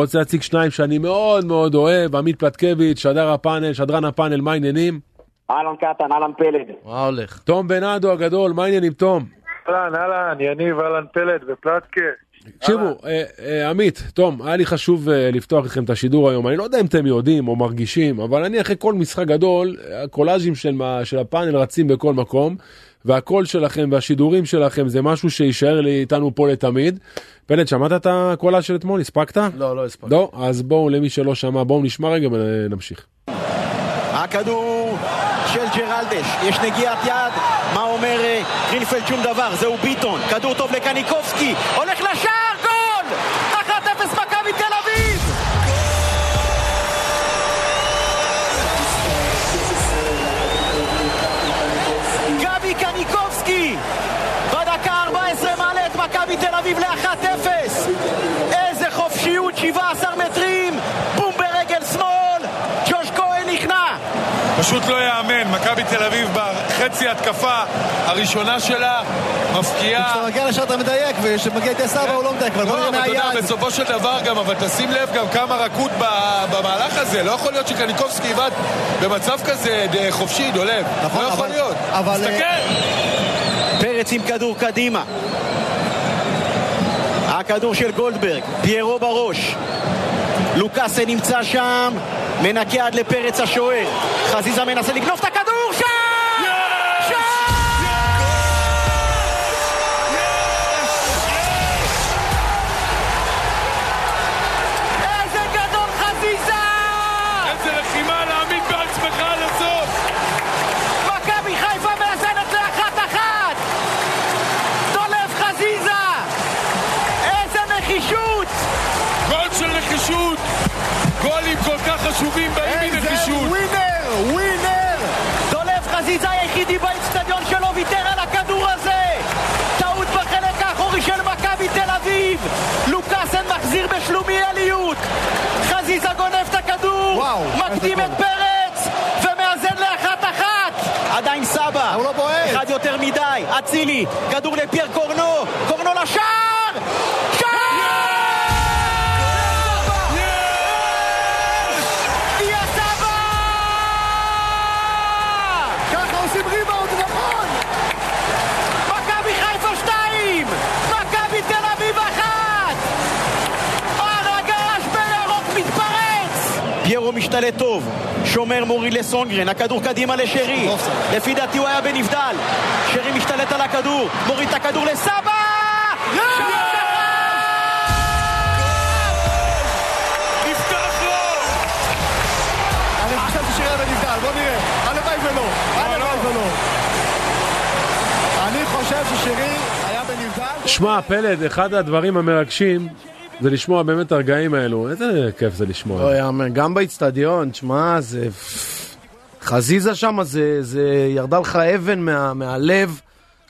רוצה להציג שניים שאני מאוד מאוד אוהב, עמית פלטקביץ', שדר הפאנל, שדרן הפאנל, מה העניינים? אהלן קטן, אהלן פלד. מה הולך? תום בנאדו הגדול, מה העניינים תום? אהלן, אהלן, יניב, אהלן פלד ופלטקה. תקשיבו, אה, אה, עמית, תום, היה לי חשוב אה, לפתוח איתכם את השידור היום, אני לא יודע אם אתם יודעים או מרגישים, אבל אני אחרי כל משחק גדול, הקולאז'ים של, הפאנל רצים בכל מקום, והקול שלכם והשידורים שלכם זה משהו שיישאר לי איתנו פה לתמיד. פלד, שמעת את הקולאז' של אתמול? הספקת? לא, לא הספקתי. לא? אז בואו, למי שלא שמע, בואו נשמע רגע ונמשיך. הכדור של ג'רלדש, יש נגיעת יד, אומר אה, גרינפלד? שום דבר, זהו ביטון, כדור טוב לקניקובסקי, הולך לשער, גול! 1-0 מכבי תל אביב! גבי קניקובסקי! בדקה 14 מעלה את מכבי תל אביב ל-1-0! איזה חופשיות, 17 מטרים! בום ברגל שמאל! ג'וש כהן נכנע! פשוט לא יאמן, מכבי תל אביב בחצי התקפה הראשונה שלה מפקיעה. כשאתה מגיע לשם אתה מדייק, וכשמגיע איתי סבא הוא לא מדייק, אבל בוא לא, נראה אבל אתה יודע, מהיד. בסופו של דבר גם, אבל תשים לב גם כמה רכות ב- במהלך הזה. לא יכול להיות שקניקובסקי יבעט במצב כזה חופשי, דולב. נכון, לא יכול להיות. אבל, תסתכל. פרץ עם כדור קדימה. הכדור של גולדברג, פיירו בראש. לוקאסה נמצא שם, מנקה עד לפרץ השוער. חזיזה מנסה לגנוב את הכדור, Mazzini, Gadour Pierre Corneau, Corneau la chasse משתלט טוב, שומר מוריד לסונגרן, הכדור קדימה לשרי. לפי דעתי הוא היה בנבדל. שרי משתלט על הכדור, מוריד את הכדור לסבא! שמע, פלד, אחד הדברים המרגשים זה לשמוע באמת הרגעים האלו. איזה כיף זה לשמוע. לא יאמן, גם באיצטדיון, שמע, זה... חזיזה שם, זה, זה ירדה לך אבן מה, מהלב,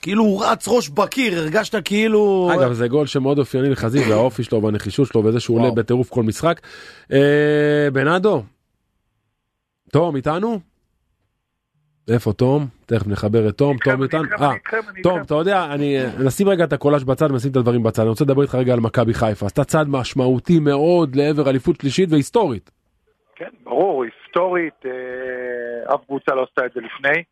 כאילו הוא רץ ראש בקיר, הרגשת כאילו... אגב, זה גול שמאוד אופייני לחזיזה, האופי שלו והנחישות שלו וזה שהוא עולה. בטירוף כל משחק. אה, בנאדו, תום איתנו? איפה תום? תכף נחבר את תום, תום? איתכם, אה, תום. אתה יודע, אני נשים רגע את הקולאז' בצד ונשים את הדברים בצד, אני רוצה לדבר איתך רגע על מכבי חיפה, עשתה צעד משמעותי מאוד לעבר אליפות שלישית והיסטורית. כן, ברור, היסטורית, אה, אף קבוצה לא עשתה את זה לפני.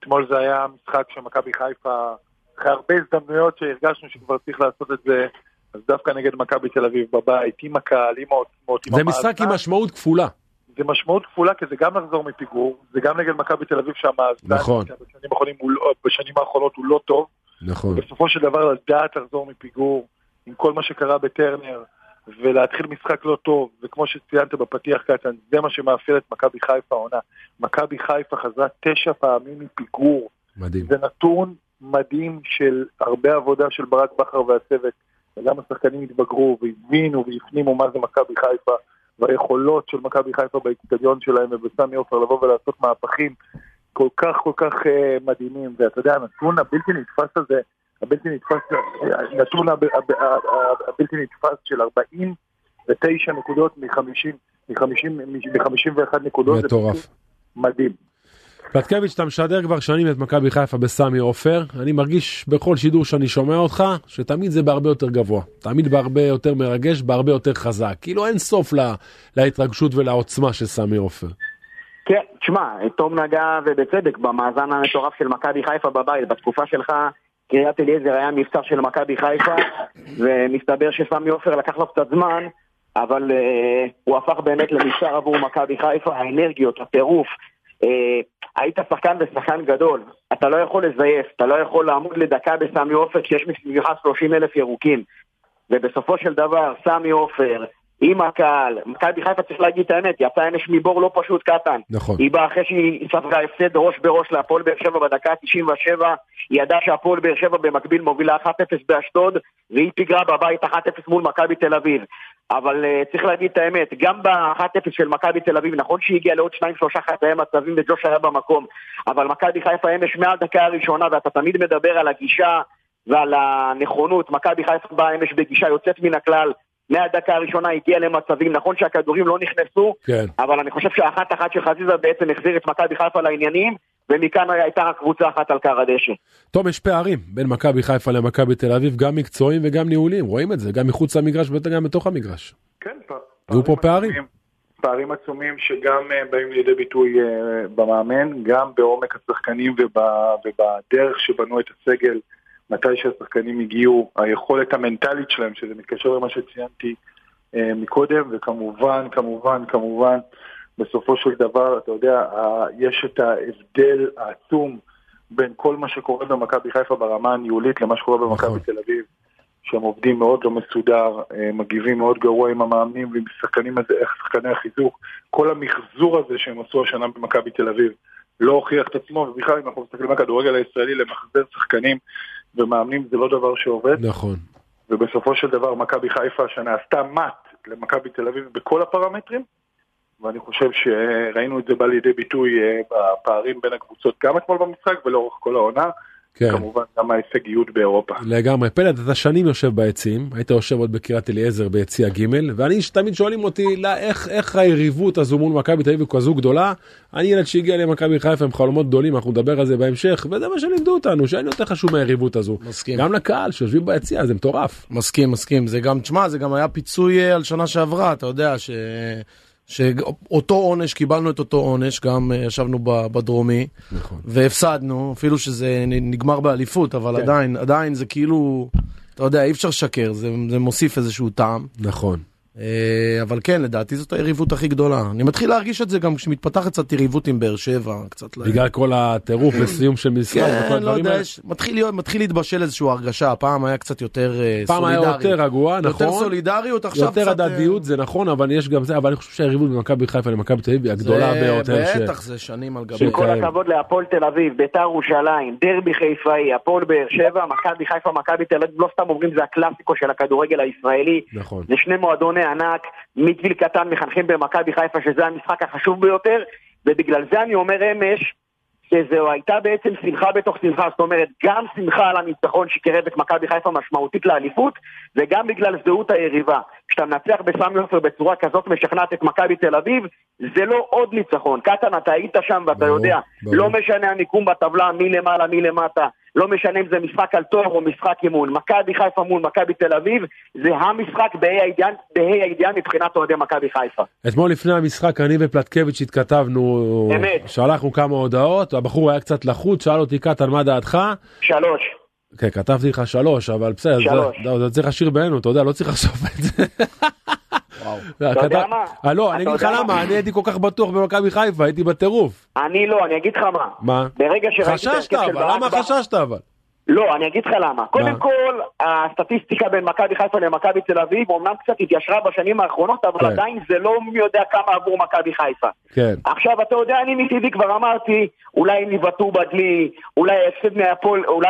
אתמול זה היה משחק שמכבי חיפה, אחרי הרבה הזדמנויות שהרגשנו שכבר צריך לעשות את זה, אז דווקא נגד מכבי תל אביב בבית, עם הקהל, עם העוצמות, עם זה המאזן. משחק עם משמעות כפולה. זה משמעות כפולה, כי זה גם לחזור מפיגור, זה גם נגד מכבי תל אביב שהמאזן, נכון. בשנים, האחרונים הוא לא, בשנים האחרונות הוא לא טוב. נכון. בסופו של דבר לדעת לחזור מפיגור עם כל מה שקרה בטרנר ולהתחיל משחק לא טוב, וכמו שציינת בפתיח קטן, זה מה שמאפיין את מכבי חיפה העונה. מכבי חיפה חזרה תשע פעמים מפיגור. מדהים. זה נתון מדהים של הרבה עבודה של ברק בכר והצוות, וגם השחקנים התבגרו והבינו והפנימו מה זה מכבי חיפה, והיכולות של מכבי חיפה באיצטדיון שלהם ובסמי עופר לבוא ולעשות מהפכים כל כך כל כך uh, מדהימים, ואתה יודע, הנתון הבלתי נתפס הזה, הבלתי נתפס, הנתון הב- הב- הב- הבלתי נתפס של 49 נקודות מ-50, מ-50, מ-51 נקודות, זה מטורף. פשוט מדהים. פלטקביץ', אתה משדר כבר שנים את מכבי חיפה בסמי עופר, אני מרגיש בכל שידור שאני שומע אותך, שתמיד זה בהרבה יותר גבוה, תמיד בהרבה יותר מרגש, בהרבה יותר חזק, כאילו אין סוף לה, להתרגשות ולעוצמה של סמי עופר. כן, תשמע, תום נגע ובצדק במאזן המטורף של מכבי חיפה בבית. בתקופה שלך קריית אליעזר היה מבצר של מכבי חיפה, ומסתבר שסמי עופר לקח לו קצת זמן, אבל uh, הוא הפך באמת למבצר עבור מכבי חיפה, האנרגיות, הטירוף. Uh, היית שחקן ושחקן גדול, אתה לא יכול לזייף, אתה לא יכול לעמוד לדקה בסמי עופר כשיש מסביבך 30 אלף ירוקים. ובסופו של דבר, סמי עופר, עם הקהל, מכבי חיפה צריך להגיד את האמת, יצא אמש מבור לא פשוט קטן. נכון. היא באה אחרי שהיא ספגה הפסד ראש בראש להפועל באר שבע בדקה ה-97, היא ידעה שהפועל באר שבע במקביל מובילה 1-0 באשדוד, והיא פיגרה בבית 1-0 מול מכבי תל אביב. אבל uh, צריך להגיד את האמת, גם ב-1-0 של מכבי תל אביב, נכון שהיא הגיעה לעוד 2-3 חטאי מצבים וג'וש היה במקום, אבל מכבי חיפה אמש מהדקה הראשונה, ואתה תמיד מדבר על הגישה ועל הנכונות, מכבי חיפה באה אמש בגישה יוצאת מן הכלל, מהדקה הראשונה הגיע למצבים, נכון שהכדורים לא נכנסו, כן. אבל אני חושב שאחת אחת של חזיזה בעצם החזיר את מכבי חיפה לעניינים, ומכאן הייתה רק קבוצה אחת על קר הדשא. טוב, יש פערים בין מכבי חיפה למכבי תל אביב, גם מקצועיים וגם ניהוליים, רואים את זה, גם מחוץ למגרש וגם בתוך המגרש. כן, פ- היו פה פערים? עצומים, פערים עצומים שגם אה, באים לידי ביטוי אה, במאמן, גם בעומק השחקנים וב- ובדרך שבנו את הסגל מתי שהשחקנים הגיעו, היכולת המנטלית שלהם, שזה מתקשר למה שציינתי אה, מקודם, וכמובן, כמובן, כמובן, בסופו של דבר, אתה יודע, יש את ההבדל העצום בין כל מה שקורה במכבי חיפה ברמה הניהולית למה שקורה במכבי נכון. תל אביב. שהם עובדים מאוד לא מסודר, אה, מגיבים מאוד גרוע עם המאמנים ועם שחקנים איך שחקני החיזוק. כל המחזור הזה שהם עשו השנה במכבי תל אביב לא הוכיח את עצמו, ובכלל אם אנחנו מסתכלים על הכדורגל הישראלי למחזר שחקנים ומאמנים זה לא דבר שעובד, נכון. ובסופו של דבר מכבי חיפה השנה עשתה מט למכבי תל אביב בכל הפרמטרים, ואני חושב שראינו את זה בא לידי ביטוי אה, בפערים בין הקבוצות גם אתמול במשחק ולאורך כל העונה, כן. כמובן גם ההישגיות באירופה. לגמרי. פלד, אתה שנים יושב ביציעים, היית יושב עוד בקריית אליעזר ביציע ג' ואני, תמיד שואלים אותי, לא, איך, איך היריבות הזו מול מכבי תל אביב כזו גדולה? אני ילד שהגיע למכבי חיפה עם חלומות גדולים, אנחנו נדבר על זה בהמשך, וזה מה שלימדו אותנו, שאין יותר חשוב מהיריבות הזו. מסכים. גם לקהל שיושבים ביציע, זה מטורף. מסכים, מסכים. זה גם, תשמע, זה גם היה פיצוי אה, על שנה שעברה, אתה יודע, ש... שאותו עונש, קיבלנו את אותו עונש, גם אה, ישבנו בדרומי, נכון. והפסדנו, אפילו שזה נגמר באליפות, אבל כן. עדיין, עדיין זה כאילו, אתה יודע, אי אפשר לשקר, זה, זה מוסיף איזשהו טעם. נכון. אה, אבל כן, לדעתי זאת היריבות הכי גדולה. אני מתחיל להרגיש את זה גם כשמתפתחת קצת יריבות עם באר שבע, קצת... ל- בגלל כל הטירוף וסיום של משחק וכל כן, לא הדברים יודע, מתחיל, להיות, מתחיל להתבשל איזושהי הרגשה, הפעם היה קצת יותר אה, פעם היה סולידרי. יותר רגוע, נכון. יותר סולידריות, עכשיו יותר קצת... אה, הדדיות זה נכון אבל יש גם זה אבל אני חושב שהיריבות במכבי חיפה למכבי תל אביב היא הגדולה זה- ביותר. ש- בטח, זה שנים על גבי... כל. הכבוד להפועל תל אביב, ביתר ירושלים, דרבי חיפאי, הפועל באר שבע, מכבי חיפה, מכבי תל אביב, לא סתם אומרים זה הקלאסיקו של הכדורגל הישראלי. נכון. זה שני מועדוני ענק, מגיל קטן מחנכים במכבי חיפה שזה המשחק החשוב ביותר, ובגלל זה אני אומר אמש, שזו הייתה בעצם שמחה בתוך שמחה, זאת אומרת גם שמחה על הניצחון שקירב את מכבי חיפה משמעותית לאליפות, וגם בגלל זהות היריבה. כשאתה מנצח בסמי עופר בצורה כזאת משכנעת את מכבי תל אביב, זה לא עוד ניצחון. קטן, אתה היית שם ואתה ברור, יודע, ברור. לא משנה המיקום בטבלה, מי למעלה, מי למטה, לא משנה אם זה משחק על תואר או משחק אימון. מכבי חיפה מול מכבי תל אביב, זה המשחק בה"א הידיעה בה"א הידיעה מבחינת אוהדי מכבי חיפה. אתמול לפני המשחק אני ופלטקביץ' התכתבנו, אמת. שלחנו כמה הודעות, הבחור היה קצת לחוץ, שאל אותי קטן מה דעתך? שלוש. כן, כתבתי לך שלוש, אבל בסדר, שלוש. זה- זה צריך לשיר בינינו, אתה יודע, לא צריך לחשוף את זה. אתה יודע מה? אה, לא, אני אגיד לך למה, מה? אני הייתי כל כך בטוח במכבי חיפה, הייתי בטירוף. אני לא, אני אגיד לך מה. מה? ברגע שראיתי את חששת ההרכב של אבל, ברק למה בכר- חששת אבל? לא, אני אגיד לך למה. קודם כל, הסטטיסטיקה בין מכבי חיפה למכבי תל אביב אומנם קצת התיישרה בשנים האחרונות, אבל כן. עדיין זה לא מי יודע כמה עבור מכבי חיפה. כן. עכשיו, אתה יודע, אני מטבעי כבר אמרתי, אולי הם יבעטו בדלי, אולי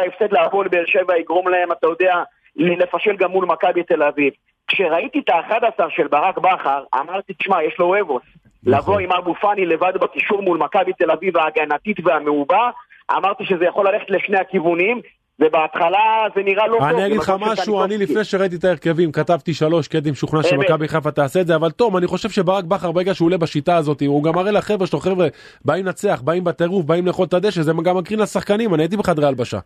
ההפסד להפועל באר שבע יגרום להם, אתה יודע, לפשל גם מול מכבי תל אביב. כשראיתי את ה-11 של ברק בכר, אמרתי, תשמע, יש לו וובוס. נכון. לבוא עם אבו פאני לבד בקישור מול מכבי תל אביב ההגנתית והמעובה, אמרתי שזה יכול ללכת לשני הכיוונים, ובהתחלה זה נראה לא טוב. אני אגיד לך משהו, אני. לפני שראיתי את ההרכבים כתבתי שלוש כי הייתי משוכנע. שמכבי חיפה תעשה את זה, אבל תום, אני חושב שברק בכר ברגע שהוא עולה בשיטה הזאת, הוא גם מראה לחבר'ה שלו, חבר'ה, באים לנצח, באים בטירוף, באים לאכול את הדשא, זה גם מקרין לשחקנים, אני הייתי בחדרי הלבשה.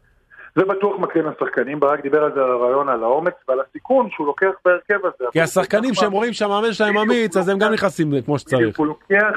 זה בטוח מקרין לשחקנים, ברק דיבר על זה על הרעיון, על האומץ ועל הסיכון שהוא לוקח בהרכב הזה. כי השחקנים שהם רואים שהמאמן שלהם אמיץ, אז הם גם נכנסים כמו שצריך. הוא לוקח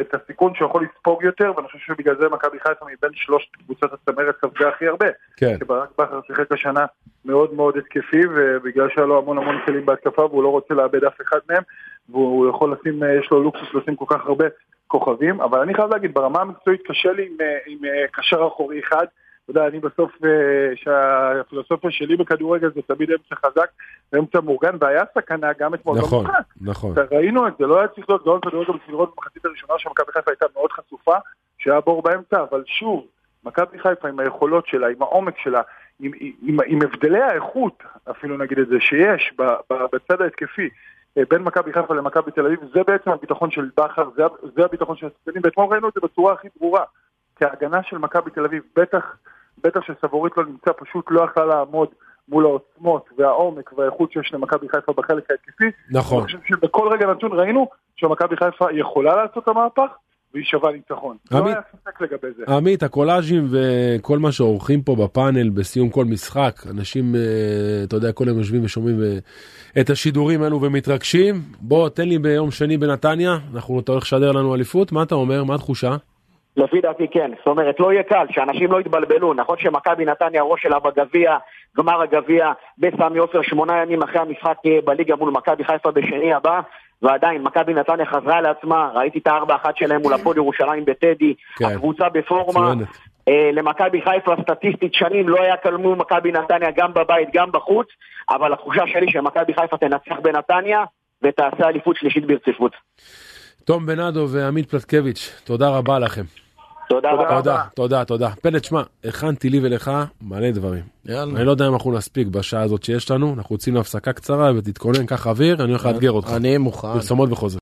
את הסיכון שהוא יכול לספוג יותר, ואני חושב שבגלל זה מכבי חיפה מבין שלושת קבוצות הצמרת ספגה הכי הרבה. כן. כי ברק בכר שיחק השנה מאוד מאוד התקפי, ובגלל שהיה לו המון המון כלים בהתקפה, והוא לא רוצה לאבד אף אחד מהם, והוא יכול לשים, אה, יש לו לוקסוס לשים כל כך הרבה כוכבים, אבל אני חייב להגיד, ברמה המקצועית קשה לי עם, אה, עם אה, קשר אחורי אחד. אתה יודע, אני בסוף, אה, שהפילוסופיה שלי בכדורגל זה תמיד אמצע חזק ואמצע מאורגן, והיה סכנה גם אתמול נכון, במשחק. נכון. ראינו את זה, לא היה צריך להיות גאון כדורגל בשביל לראות במחצית הראשונה שמכבי חיפה הייתה מאוד חשופה, שהיה בור באמצע, אבל שוב, מכבי חיפה עם היכולות שלה, עם העומק שלה, עם, עם, עם הבדלי האיכות, אפילו נגיד את זה, שיש ב, ב, בצד ההתקפי אה, בין מכבי חיפה למכבי תל אביב, זה בעצם הביטחון של בכר, זה, זה הביטחון של השחקנים, ואתמול ראינו את זה בצורה הכי ברורה, כי ההגנה של מכבי תל אביב, בטח, בטח שסבורית לא נמצא, פשוט לא יכלה לעמוד מול העוצמות והעומק והאיכות שיש למכבי חיפה בחלק ההתקפי. נכון. אני חושב שבכל רגע נתון ראינו שמכבי חיפה יכולה לעשות את המהפך, והיא שווה ניצחון. לא היה ספק לגבי זה. עמית, הקולאז'ים וכל מה שעורכים פה בפאנל בסיום כל משחק, אנשים, אה, אתה יודע, כל יום יושבים ושומעים אה, את השידורים האלו ומתרגשים. בוא, תן לי ביום שני בנתניה, אנחנו, אתה הולך לשדר לנו אליפות, מה אתה אומר? מה התחושה? לפי דעתי כן, זאת אומרת לא יהיה קל, שאנשים לא יתבלבלו, נכון שמכבי נתניה הראש שלה בגביע, גמר הגביע בסמי עופר שמונה ימים אחרי המשחק אה, בליגה מול מכבי חיפה בשני הבא, ועדיין מכבי נתניה חזרה לעצמה, ראיתי את הארבע אחת שלהם מול הפועל ירושלים בטדי, כן. הקבוצה בפורמה. אה, למכבי חיפה סטטיסטית שנים לא היה קל מול מכבי נתניה גם בבית גם בחוץ, אבל התחושה שלי שמכבי חיפה תנצח בנתניה ותעשה אליפות שלישית ברציפות. תום בנאדו ועמית פלטקביץ', תודה רבה לכם. תודה רבה. תודה, תודה, תודה. פלט, שמע, הכנתי לי ולך מלא דברים. יאללה. אני לא יודע אם אנחנו נספיק בשעה הזאת שיש לנו, אנחנו יוצאים להפסקה קצרה ותתכונן, קח אוויר, אני הולך לאתגר אותך. אני מוכן. פרסומות וחוזר.